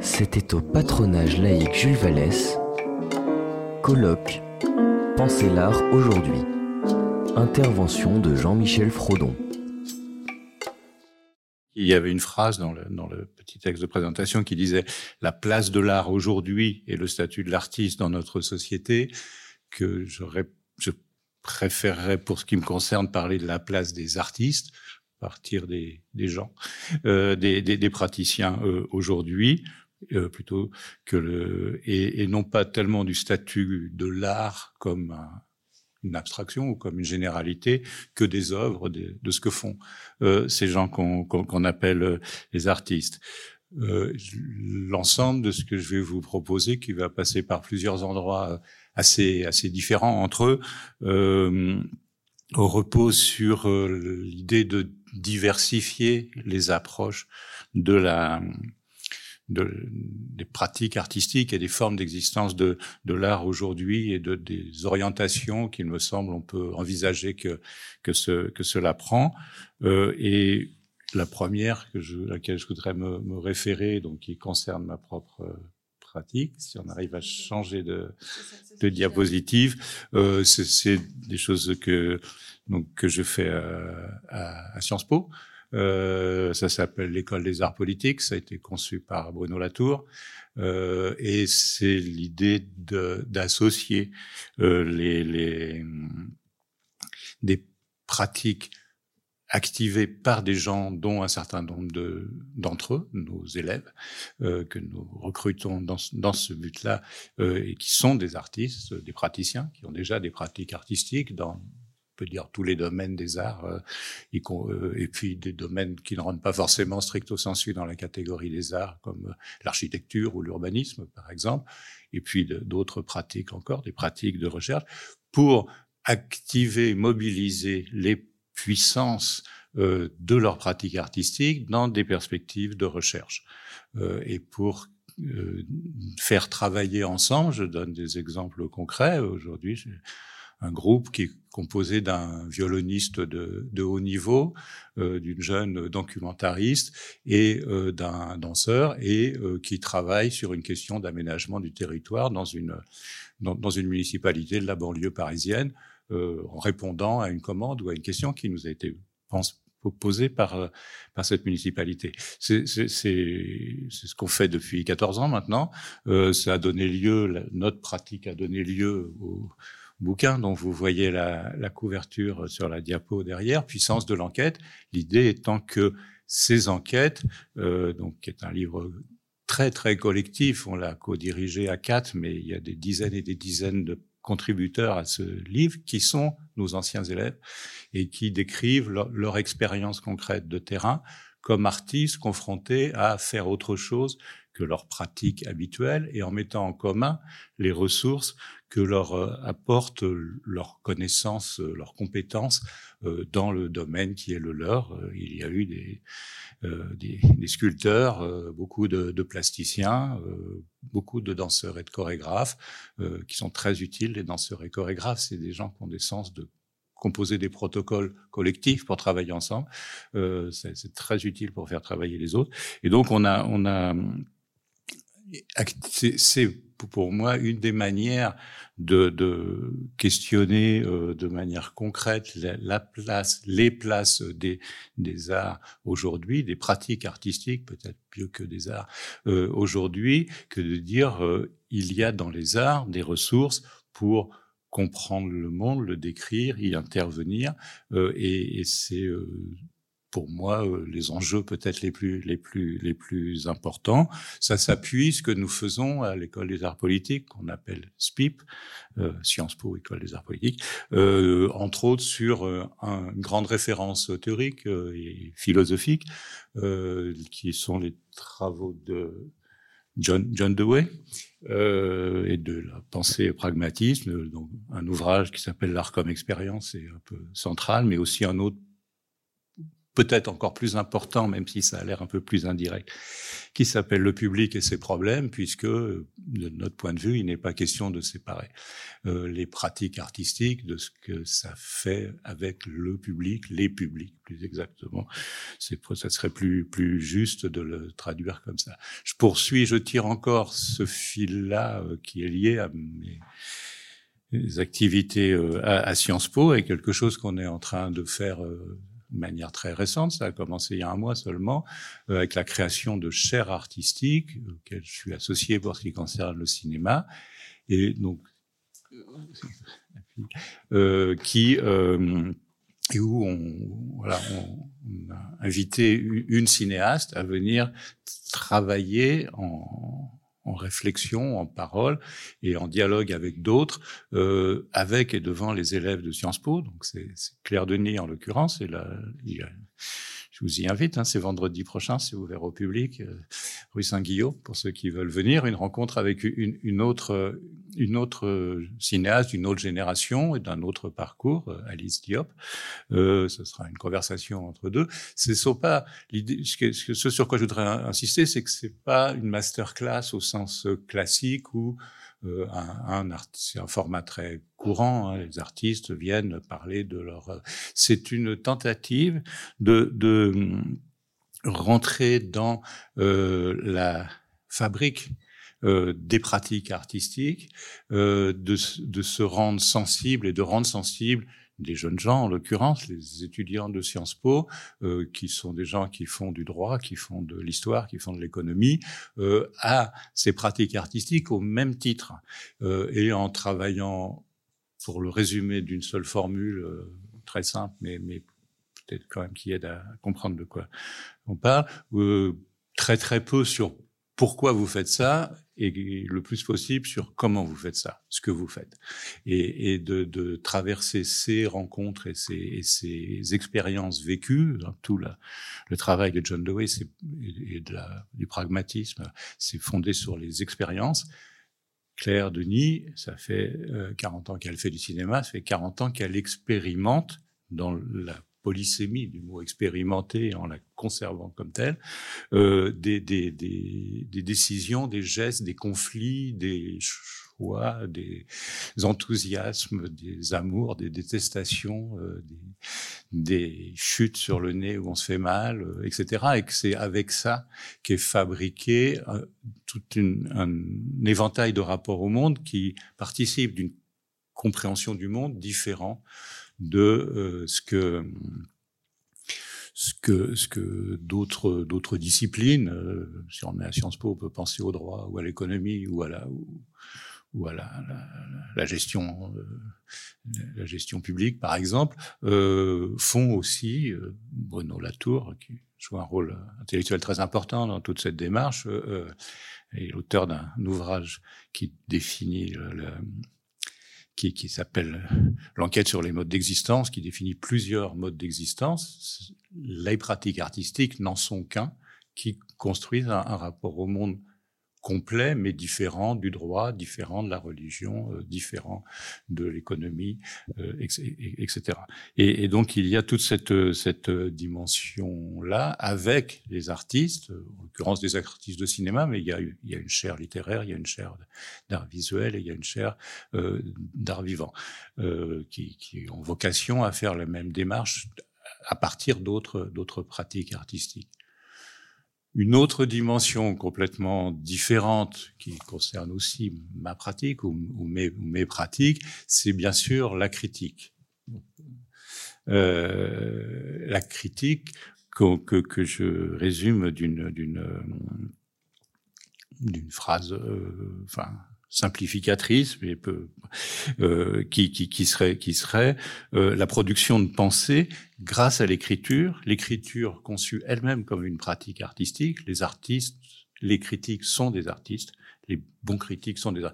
C'était au patronage laïque Jules Vallès. Colloque Pensez l'art aujourd'hui. Intervention de Jean-Michel Frodon. Il y avait une phrase dans le, petit texte de présentation qui disait la place de l'art aujourd'hui et le statut de l'artiste dans notre société que je préférerais pour ce qui me concerne parler de la place des artistes, partir des, des gens, euh, des, des, des, praticiens euh, aujourd'hui, euh, plutôt que le et, et, non pas tellement du statut de l'art comme un, une abstraction ou comme une généralité que des œuvres de, de ce que font euh, ces gens qu'on qu appelle euh, les artistes. Euh, L'ensemble de ce que je vais vous proposer, qui va passer par plusieurs endroits assez assez différents entre eux, repose sur l'idée de diversifier les approches de la de, des pratiques artistiques et des formes d'existence de, de l'art aujourd'hui et de, des orientations qu'il me semble on peut envisager que, que, ce, que cela prend. Euh, et la première que je, à laquelle je voudrais me, me référer, donc qui concerne ma propre pratique, si on arrive à changer de, de diapositive, euh, c'est des choses que, donc, que je fais à, à, à Sciences Po. Euh, ça s'appelle l'école des arts politiques. Ça a été conçu par Bruno Latour. Euh, et c'est l'idée d'associer euh, les, les, des pratiques activées par des gens dont un certain nombre d'entre eux, nos élèves, euh, que nous recrutons dans, dans ce but-là, euh, et qui sont des artistes, des praticiens, qui ont déjà des pratiques artistiques dans peut dire tous les domaines des arts, euh, et, euh, et, puis des domaines qui ne rentrent pas forcément stricto sensu dans la catégorie des arts, comme euh, l'architecture ou l'urbanisme, par exemple, et puis d'autres pratiques encore, des pratiques de recherche, pour activer, mobiliser les puissances de leurs pratiques artistiques dans des perspectives de recherche. Et pour faire travailler ensemble, je donne des exemples concrets. Aujourd'hui, un groupe qui est composé d'un violoniste de, de, haut niveau, euh, d'une jeune documentariste et euh, d'un danseur, et euh, qui travaille sur une question d'aménagement du territoire dans une, dans, une municipalité de la banlieue parisienne, euh, en répondant à une commande ou à une question qui nous a été pense, posée par, par cette municipalité. C'est ce qu'on fait depuis 14 ans maintenant. Euh, ça a donné lieu, notre pratique a donné lieu au bouquin dont vous voyez la, la, couverture sur la diapo derrière, Puissance de l'enquête. L'idée étant que ces enquêtes, euh, donc qui est un livre très très collectif, on l'a co-dirigé à quatre, mais il y a des dizaines et des dizaines de contributeurs à ce livre qui sont nos anciens élèves et qui décrivent leur, leur expérience concrète de terrain comme artistes confrontés à faire autre chose que leur pratique habituelle et en mettant en commun les ressources que leur euh, apportent leurs connaissances, euh, leurs compétences euh, dans le domaine qui est le leur. Euh, il y a eu des, euh, des, des sculpteurs, euh, beaucoup de, de plasticiens, beaucoup de danseurs et de chorégraphes qui sont très utiles. Les danseurs et chorégraphes, c'est des gens qui ont des sens de composer des protocoles collectifs pour travailler ensemble. c'est très utile pour faire travailler les autres. Et donc on a, on a c'est pour moi une des manières de, de questionner euh, de manière concrète la, la, place, les places des, des arts aujourd'hui, des pratiques artistiques, peut-être mieux que des arts euh, aujourd'hui, que de dire euh, il y a dans les arts des ressources pour comprendre le monde, le décrire, y intervenir, et, et c'est pour moi euh, les enjeux peut-être les plus les plus les plus importants. Ça s'appuie ce que nous faisons à l'école des arts politiques qu'on appelle SPIP, euh, Sciences Po, école des arts politiques, euh, entre autres sur euh, un, une grande référence théorique euh, et philosophique euh, qui sont les travaux de John, John Dewey euh, et de la pensée pragmatisme, donc un ouvrage qui s'appelle L'art comme expérience est un peu central, mais aussi un autre peut-être encore plus important, même si ça a l'air un peu plus indirect, qui s'appelle le public et ses problèmes, puisque de notre point de vue, il n'est pas question de séparer euh, les pratiques artistiques de ce que ça fait avec le public, les publics plus exactement. C'est ça serait plus plus juste de le traduire comme ça. Je poursuis, je tire encore ce fil-là euh, qui est lié à mes activités euh, à, Sciences Po et quelque chose qu'on est en train de faire euh, de manière très récente, ça a commencé il y a un mois seulement, euh, avec la création de chaires artistiques, auxquelles je suis associé pour ce qui concerne le cinéma, et donc euh, qui euh, et où on, voilà, on, a invité une cinéaste à venir travailler en, en réflexion, en parole et en dialogue avec d'autres, euh, avec et devant les élèves de Sciences Po. Donc c'est Claire Denis en l'occurrence, et là, je vous y invite, hein, c'est vendredi prochain, c'est ouvert au public, euh, rue Saint-Guillaume, pour ceux qui veulent venir, une rencontre avec une, autre, une autre cinéaste d'une autre génération et d'un autre parcours, euh, Alice Diop. Euh, ce sera une conversation entre deux. C'est pas l'idée, ce sur quoi je voudrais insister, c'est que c'est pas une masterclass au sens classique où euh, un, un, un, format très courant. Hein, les artistes viennent parler de leur. Euh, c'est une tentative de, de rentrer dans euh, la fabrique euh, des pratiques artistiques, euh, de, de, se rendre sensible et de rendre sensible des jeunes gens, en l'occurrence les étudiants de Sciences Po, euh, qui sont des gens qui font du droit, qui font de l'histoire, qui font de l'économie, euh, à ces pratiques artistiques au même titre. Euh, et en travaillant, pour le résumer d'une seule formule euh, très simple, mais, mais peut-être quand même qui aide à comprendre de quoi on parle, euh, très très peu sur pourquoi vous faites ça et le plus possible sur comment vous faites ça, ce que vous faites, et, de, traverser ces rencontres et ces, expériences vécues. Hein, tout le travail de John Dewey et du pragmatisme, c'est fondé sur les expériences. Claire Denis, ça fait 40 euh, ans qu'elle fait du cinéma, ça fait 40 ans qu'elle expérimente dans la polysémie du mot expérimenté en la conservant comme telle, euh, des, des, des, des, décisions, des gestes, des conflits, des choix, des enthousiasmes, des amours, des détestations, euh, des, chutes sur le nez où on se fait mal, euh, etc. Et que c'est avec ça qu'est fabriqué euh, tout un éventail de rapports au monde qui participe d'une compréhension du monde différent de euh, ce que ce que ce que d'autres d'autres disciplines euh, si on est à Sciences Po on peut penser au droit ou à l'économie ou à la ou, à la, la, gestion euh, la gestion publique par exemple euh, font aussi euh, Bruno Latour qui joue un rôle intellectuel très important dans toute cette démarche et l'auteur d'un ouvrage qui définit le qui, s'appelle l'enquête sur les modes d'existence, qui définit plusieurs modes d'existence. Les pratiques artistiques n'en sont qu'un, qui construisent un, rapport au monde complet, mais différent du droit, différent de la religion, euh, différent de l'économie, euh, etc. Et, donc il y a toute cette, cette dimension-là avec les artistes, en l'occurrence des artistes de cinéma, mais il y a, il y a une chaire littéraire, il y a une chaire d'art visuel et il y a une chaire euh, d'art vivant euh, qui, qui ont vocation à faire la même démarche à partir d'autres pratiques artistiques. Une autre dimension complètement différente qui concerne aussi ma pratique ou, mes, pratiques, c'est bien sûr la critique. Euh, la critique que, je résume d'une d'une d'une phrase, euh, enfin simplificatrice, mais euh, qui serait euh, la production de pensée grâce à l'écriture, l'écriture conçue elle-même comme une pratique artistique. Les artistes, les critiques sont des artistes, les bons critiques sont des,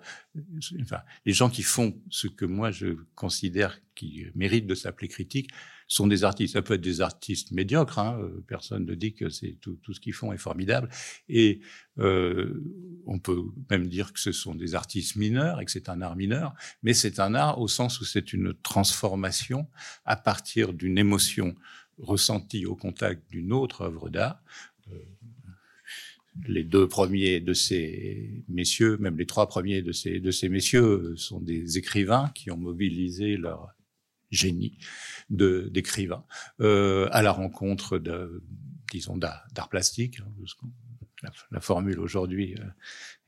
enfin, les gens qui font ce que moi je considère qui mérite de s'appeler critique sont des artistes. Ça peut être des artistes médiocres. Hein, personne ne dit que c'est tout, ce qu'ils font est formidable. Et euh, on peut même dire que ce sont des artistes mineurs et que c'est un art mineur. Mais c'est un art au sens où c'est une transformation à partir d'une émotion ressenti au contact d'une autre œuvre d'art. Euh, les deux premiers de ces messieurs, même les trois premiers de ces, de ces messieurs, sont des écrivains qui ont mobilisé leur génie de d'écrivains euh, à la rencontre de disons d'art plastique hein, la, formule aujourd'hui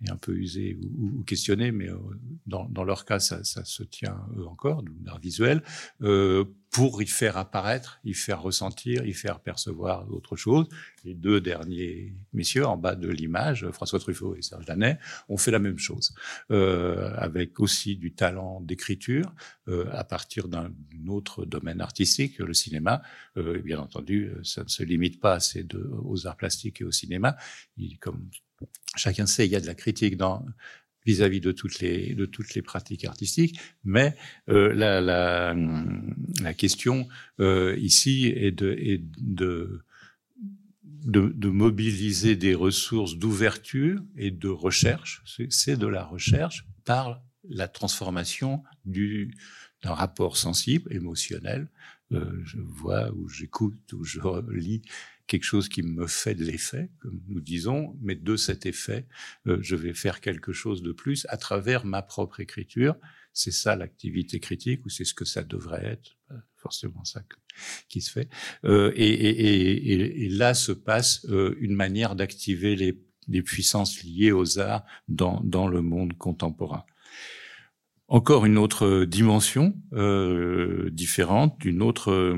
euh, est un peu usée ou, questionnée, mais euh, dans, leur cas, ça, se tient encore, l'art visuel, euh, pour y faire apparaître, y faire ressentir, y faire percevoir d'autres choses. Les deux derniers messieurs en bas de l'image, François Truffaut et Serge Danet, ont fait la même chose, avec aussi du talent d'écriture à partir d'un autre domaine artistique, le cinéma. bien entendu, ça ne se limite pas à deux, aux arts plastiques et au cinéma comme chacun sait, il y a de la critique vis-à-vis de toutes les pratiques artistiques, mais euh, la, la, question euh, ici est de, mobiliser des ressources d'ouverture et de recherche. C'est de la recherche par la transformation du d'un rapport sensible, émotionnel. Euh, je vois ou j'écoute ou je lis quelque chose qui me fait de l'effet, comme nous disons, mais de cet effet, euh, je vais faire quelque chose de plus à travers ma propre écriture. C'est ça l'activité critique, ou c'est ce que ça devrait être, forcément ça qui se fait. Euh, et, et, et, et, là se passe euh, une manière d'activer les, les, puissances liées aux arts dans, dans le monde contemporain encore une autre dimension euh, différente, d'une autre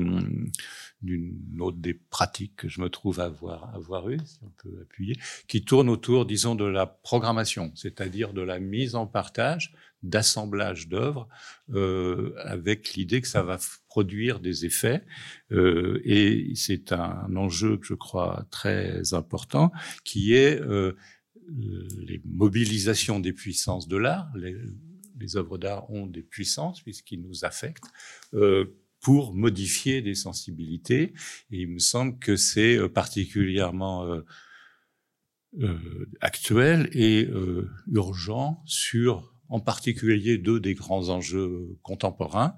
d'une autre des pratiques que je me trouve avoir, avoir eu, si on peut appuyer, qui tourne autour, disons, de la programmation, c'est-à-dire de la mise en partage, d'assemblage d'œuvres, euh, avec l'idée que ça va produire des effets. Euh, et c'est un enjeu que je crois très important, qui est euh, les mobilisations des puissances de l'art. Les œuvres d'art ont des puissances puisqu'ils nous affectent. Euh, pour modifier des sensibilités. Et il me semble que c'est euh, particulièrement euh, actuel et urgent sur, en particulier, deux des grands enjeux contemporains.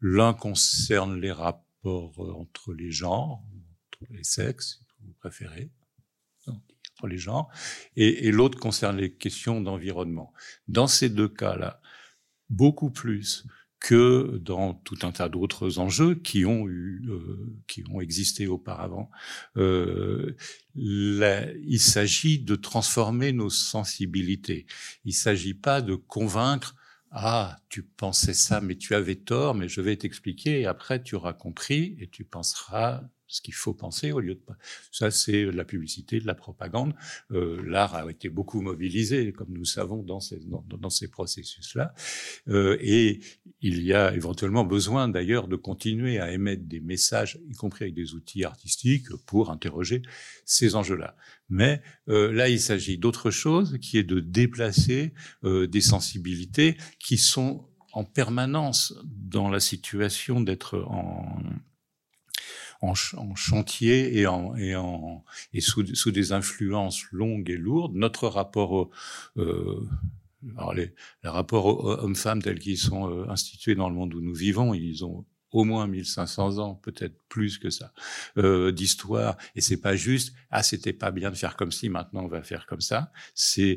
L'un concerne les rapports entre les genres, entre les sexes, si vous préférez, entre les genres, et l'autre concerne les questions d'environnement. Dans ces deux cas-là, beaucoup plus que dans tout un tas d'autres enjeux qui ont eu, euh, qui ont existé auparavant. Euh, il s'agit de transformer nos sensibilités. Il s'agit pas de convaincre ah, tu pensais ça, mais tu avais tort, mais je vais t'expliquer, et après tu auras compris, et tu penseras ce qu'il faut penser au lieu de ça c'est la publicité de la propagande. Euh, l'art a été beaucoup mobilisé comme nous savons dans ces dans, ces processus là euh, et il y a éventuellement besoin d'ailleurs de continuer à émettre des messages y compris avec des outils artistiques pour interroger ces enjeux là mais euh, là il s'agit d'autre chose qui est de déplacer des sensibilités qui sont en permanence dans la situation d'être en en, chantier et, en, et, en, et sous, sous, des influences longues et lourdes. Notre rapport au, euh, alors les, les rapports hommes-femmes tels qu'ils sont euh, institués dans le monde où nous vivons, ils ont au moins 1500 ans, peut-être plus que ça, euh, d'histoire. Et c'est pas juste, ah, c'était pas bien de faire comme ci, maintenant on va faire comme ça. C'est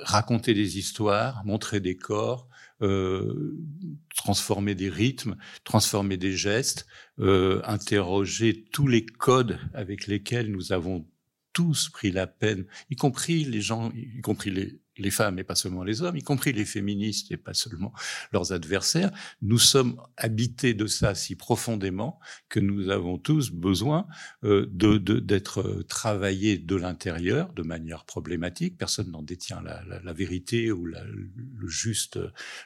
raconter des histoires, montrer des corps, euh, transformer des rythmes, transformer des gestes, euh, interroger tous les codes avec lesquels nous avons tous pris la peine, y compris les gens, y compris les, les femmes et pas seulement les hommes, y compris les féministes et pas seulement leurs adversaires, nous sommes habités de ça si profondément que nous avons tous besoin euh, d'être euh, travaillés de l'intérieur de manière problématique. Personne n'en détient la, vérité ou la, le juste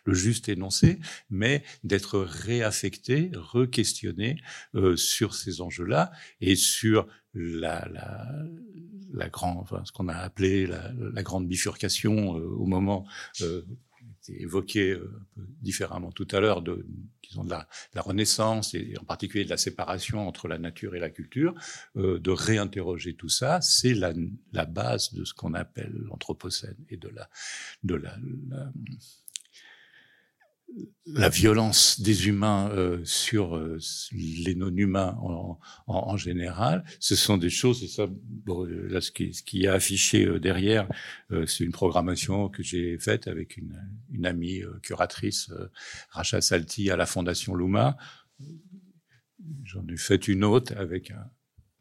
le juste énoncé, mais d'être réaffecté, re-questionné euh, sur ces enjeux-là et sur la, la, la grande, enfin, ce qu'on a appelé la, la grande bifurcation euh, au moment euh, évoqué euh, différemment tout à l'heure de disons de la, la, Renaissance et en particulier de la séparation entre la nature et la culture, euh, de réinterroger tout ça, c'est la, la, base de ce qu'on appelle l'anthropocène et de la de la, la la violence des humains euh, sur euh, les non-humains en, en, en, général, ce sont des choses, et ça, bon, là, ce qui, ce qui est affiché euh, derrière, c'est une programmation que j'ai faite avec une, une amie curatrice, Racha Salti, à la Fondation Luma. J'en ai fait une autre avec un,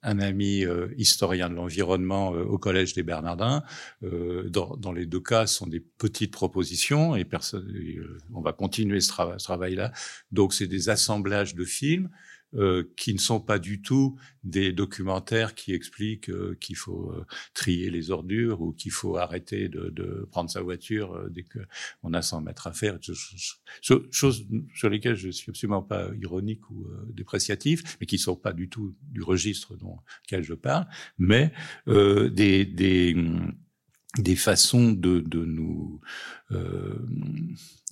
un ami euh, historien de l'environnement euh, au Collège des Bernardins. Euh, dans, dans, les deux cas, ce sont des petites propositions et personne, on va continuer ce, ce travail-là. Donc, c'est des assemblages de films euh, qui ne sont pas du tout des documentaires qui expliquent euh, qu'il faut euh, trier les ordures ou qu'il faut arrêter de, de, prendre sa voiture dès qu'on a 100 mètres à faire. Choses sur lesquelles je suis absolument pas ironique ou dépréciatif, mais qui sont pas du tout du registre dont lequel je parle, mais des, des des façons de, de nous euh,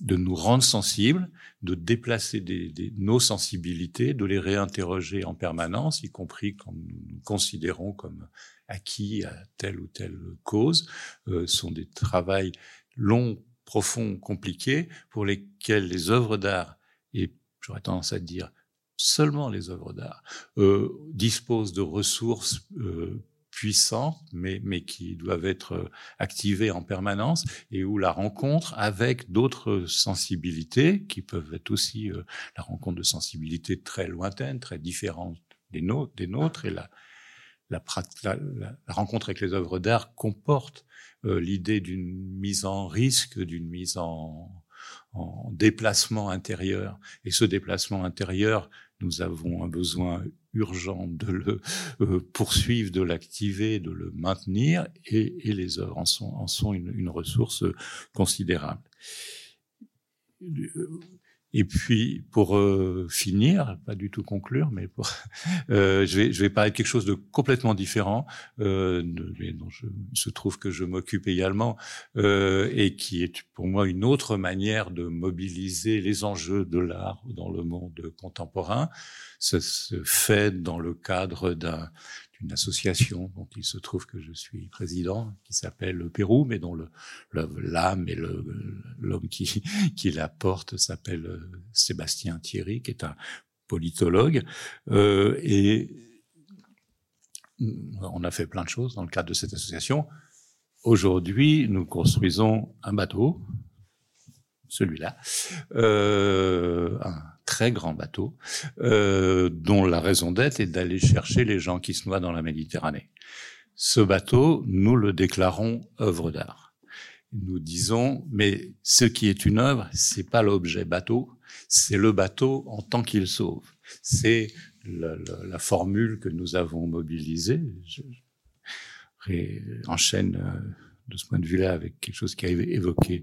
de nous rendre sensibles, de déplacer des, des, nos sensibilités, de les réinterroger en permanence, y compris quand nous considérons comme acquis à telle ou telle cause, euh, sont des travaux longs, profonds, compliqués, pour lesquels les œuvres d'art, et j'aurais tendance à dire seulement les œuvres d'art, euh, disposent de ressources euh, puissants, mais, mais qui doivent être euh, activés en permanence et où la rencontre avec d'autres sensibilités, qui peuvent être aussi euh, la rencontre de sensibilités très lointaines, très différentes des nôtres, des nôtres et la, la, la, la, rencontre avec les œuvres d'art comporte euh, l'idée d'une mise en risque, d'une mise en, en déplacement intérieur. Et ce déplacement intérieur, nous avons un besoin urgent de le euh, poursuivre, de l'activer, de le maintenir, et, et, les œuvres en sont, en sont une, une ressource considérable. Et puis, pour euh, finir, pas du tout conclure, mais pour, euh, je, vais, je vais parler de quelque chose de complètement différent, euh, mais dont je, il se trouve que je m'occupe également, euh, et qui est pour moi une autre manière de mobiliser les enjeux de l'art dans le monde contemporain. Ça se fait dans le cadre d'un une association dont il se trouve que je suis président, qui s'appelle le Pérou, mais dont l'âme et l'homme qui, qui la porte s'appelle euh, Sébastien Thierry, qui est un politologue. Euh, et on a fait plein de choses dans le cadre de cette association. Aujourd'hui, nous construisons un bateau, celui-là, euh, très grand bateau, euh, dont la raison d'être est d'aller chercher les gens qui se noient dans la Méditerranée. Ce bateau, nous le déclarons œuvre d'art. Nous disons, mais ce qui est une œuvre, c'est pas l'objet bateau, c'est le bateau en tant qu'il sauve. C'est la, formule que nous avons mobilisée. Je, je enchaîne euh, de ce point de vue-là avec quelque chose qui a évoqué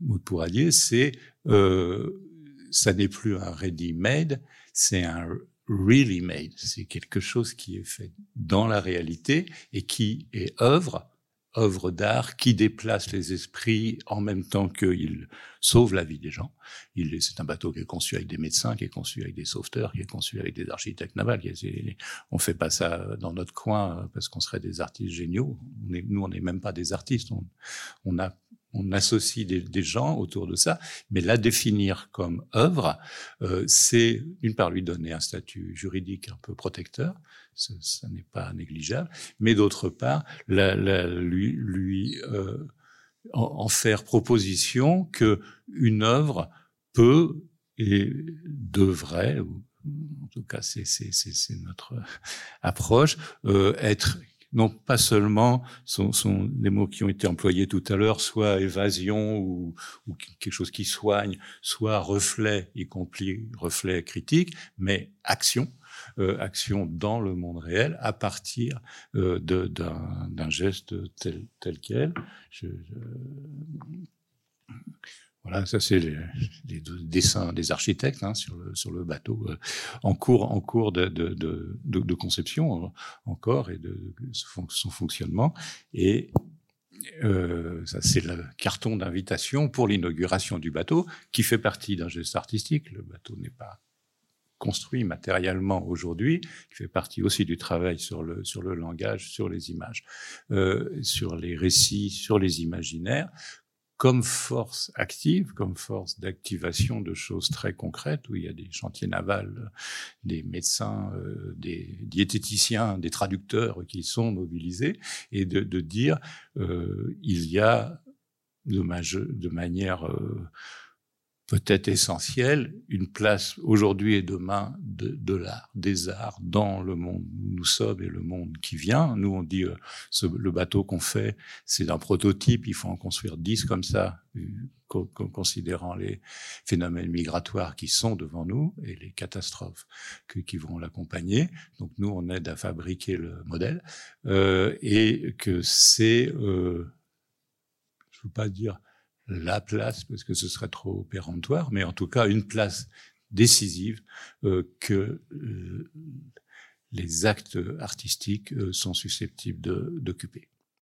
Maud Pourradier, c'est euh, ça n'est plus un ready-made, c'est un really made. C'est quelque chose qui est fait dans la réalité et qui est œuvre, œuvre d'art, qui déplace les esprits en même temps qu'il sauve la vie des gens. C'est un bateau qui est conçu avec des médecins, qui est conçu avec des sauveteurs, qui est conçu avec des architectes navals. On fait pas ça dans notre coin parce qu'on serait des artistes géniaux. Nous, on n'est même pas des artistes. On a on associe des, gens autour de ça, mais la définir comme œuvre, euh, c'est d'une part lui donner un statut juridique un peu protecteur, ça, ça n'est pas négligeable, mais d'autre part la, la, lui, lui euh, en, en, faire proposition que une œuvre peut et devrait, ou en tout cas c'est notre approche, euh, être non pas seulement sont, sont des mots qui ont été employés tout à l'heure, soit évasion ou, quelque chose qui soigne, soit reflet, y compris reflet critique, mais action, euh, action dans le monde réel à partir euh, d'un geste tel, tel quel. Je, voilà, ça c'est les, dessins des architectes hein, sur, le, bateau euh, en cours, de, conception euh, encore et de, son fonctionnement. Et euh, ça c'est le carton d'invitation pour l'inauguration du bateau qui fait partie d'un geste artistique. Le bateau n'est pas construit matériellement aujourd'hui, qui fait partie aussi du travail sur le, langage, sur les images, sur les récits, sur les imaginaires, comme force active, comme force d'activation de choses très concrètes, où il y a des chantiers navals, des médecins, euh, des diététiciens, des traducteurs qui sont mobilisés, et de, de dire euh, il y a de, de manière euh, peut-être essentielle, une place aujourd'hui et demain de, de l'art, des arts dans le monde où nous sommes et le monde qui vient. Nous, on dit, euh, ce, le bateau qu'on fait, c'est un prototype, il faut en construire dix comme ça, euh, considérant les phénomènes migratoires qui sont devant nous et les catastrophes que, qui vont l'accompagner. Donc nous, on aide à fabriquer le modèle euh, et que c'est, euh, je veux pas dire la place, parce que ce serait trop péremptoire, mais en tout cas une place décisive euh, que euh, les actes artistiques euh, sont susceptibles d'occuper.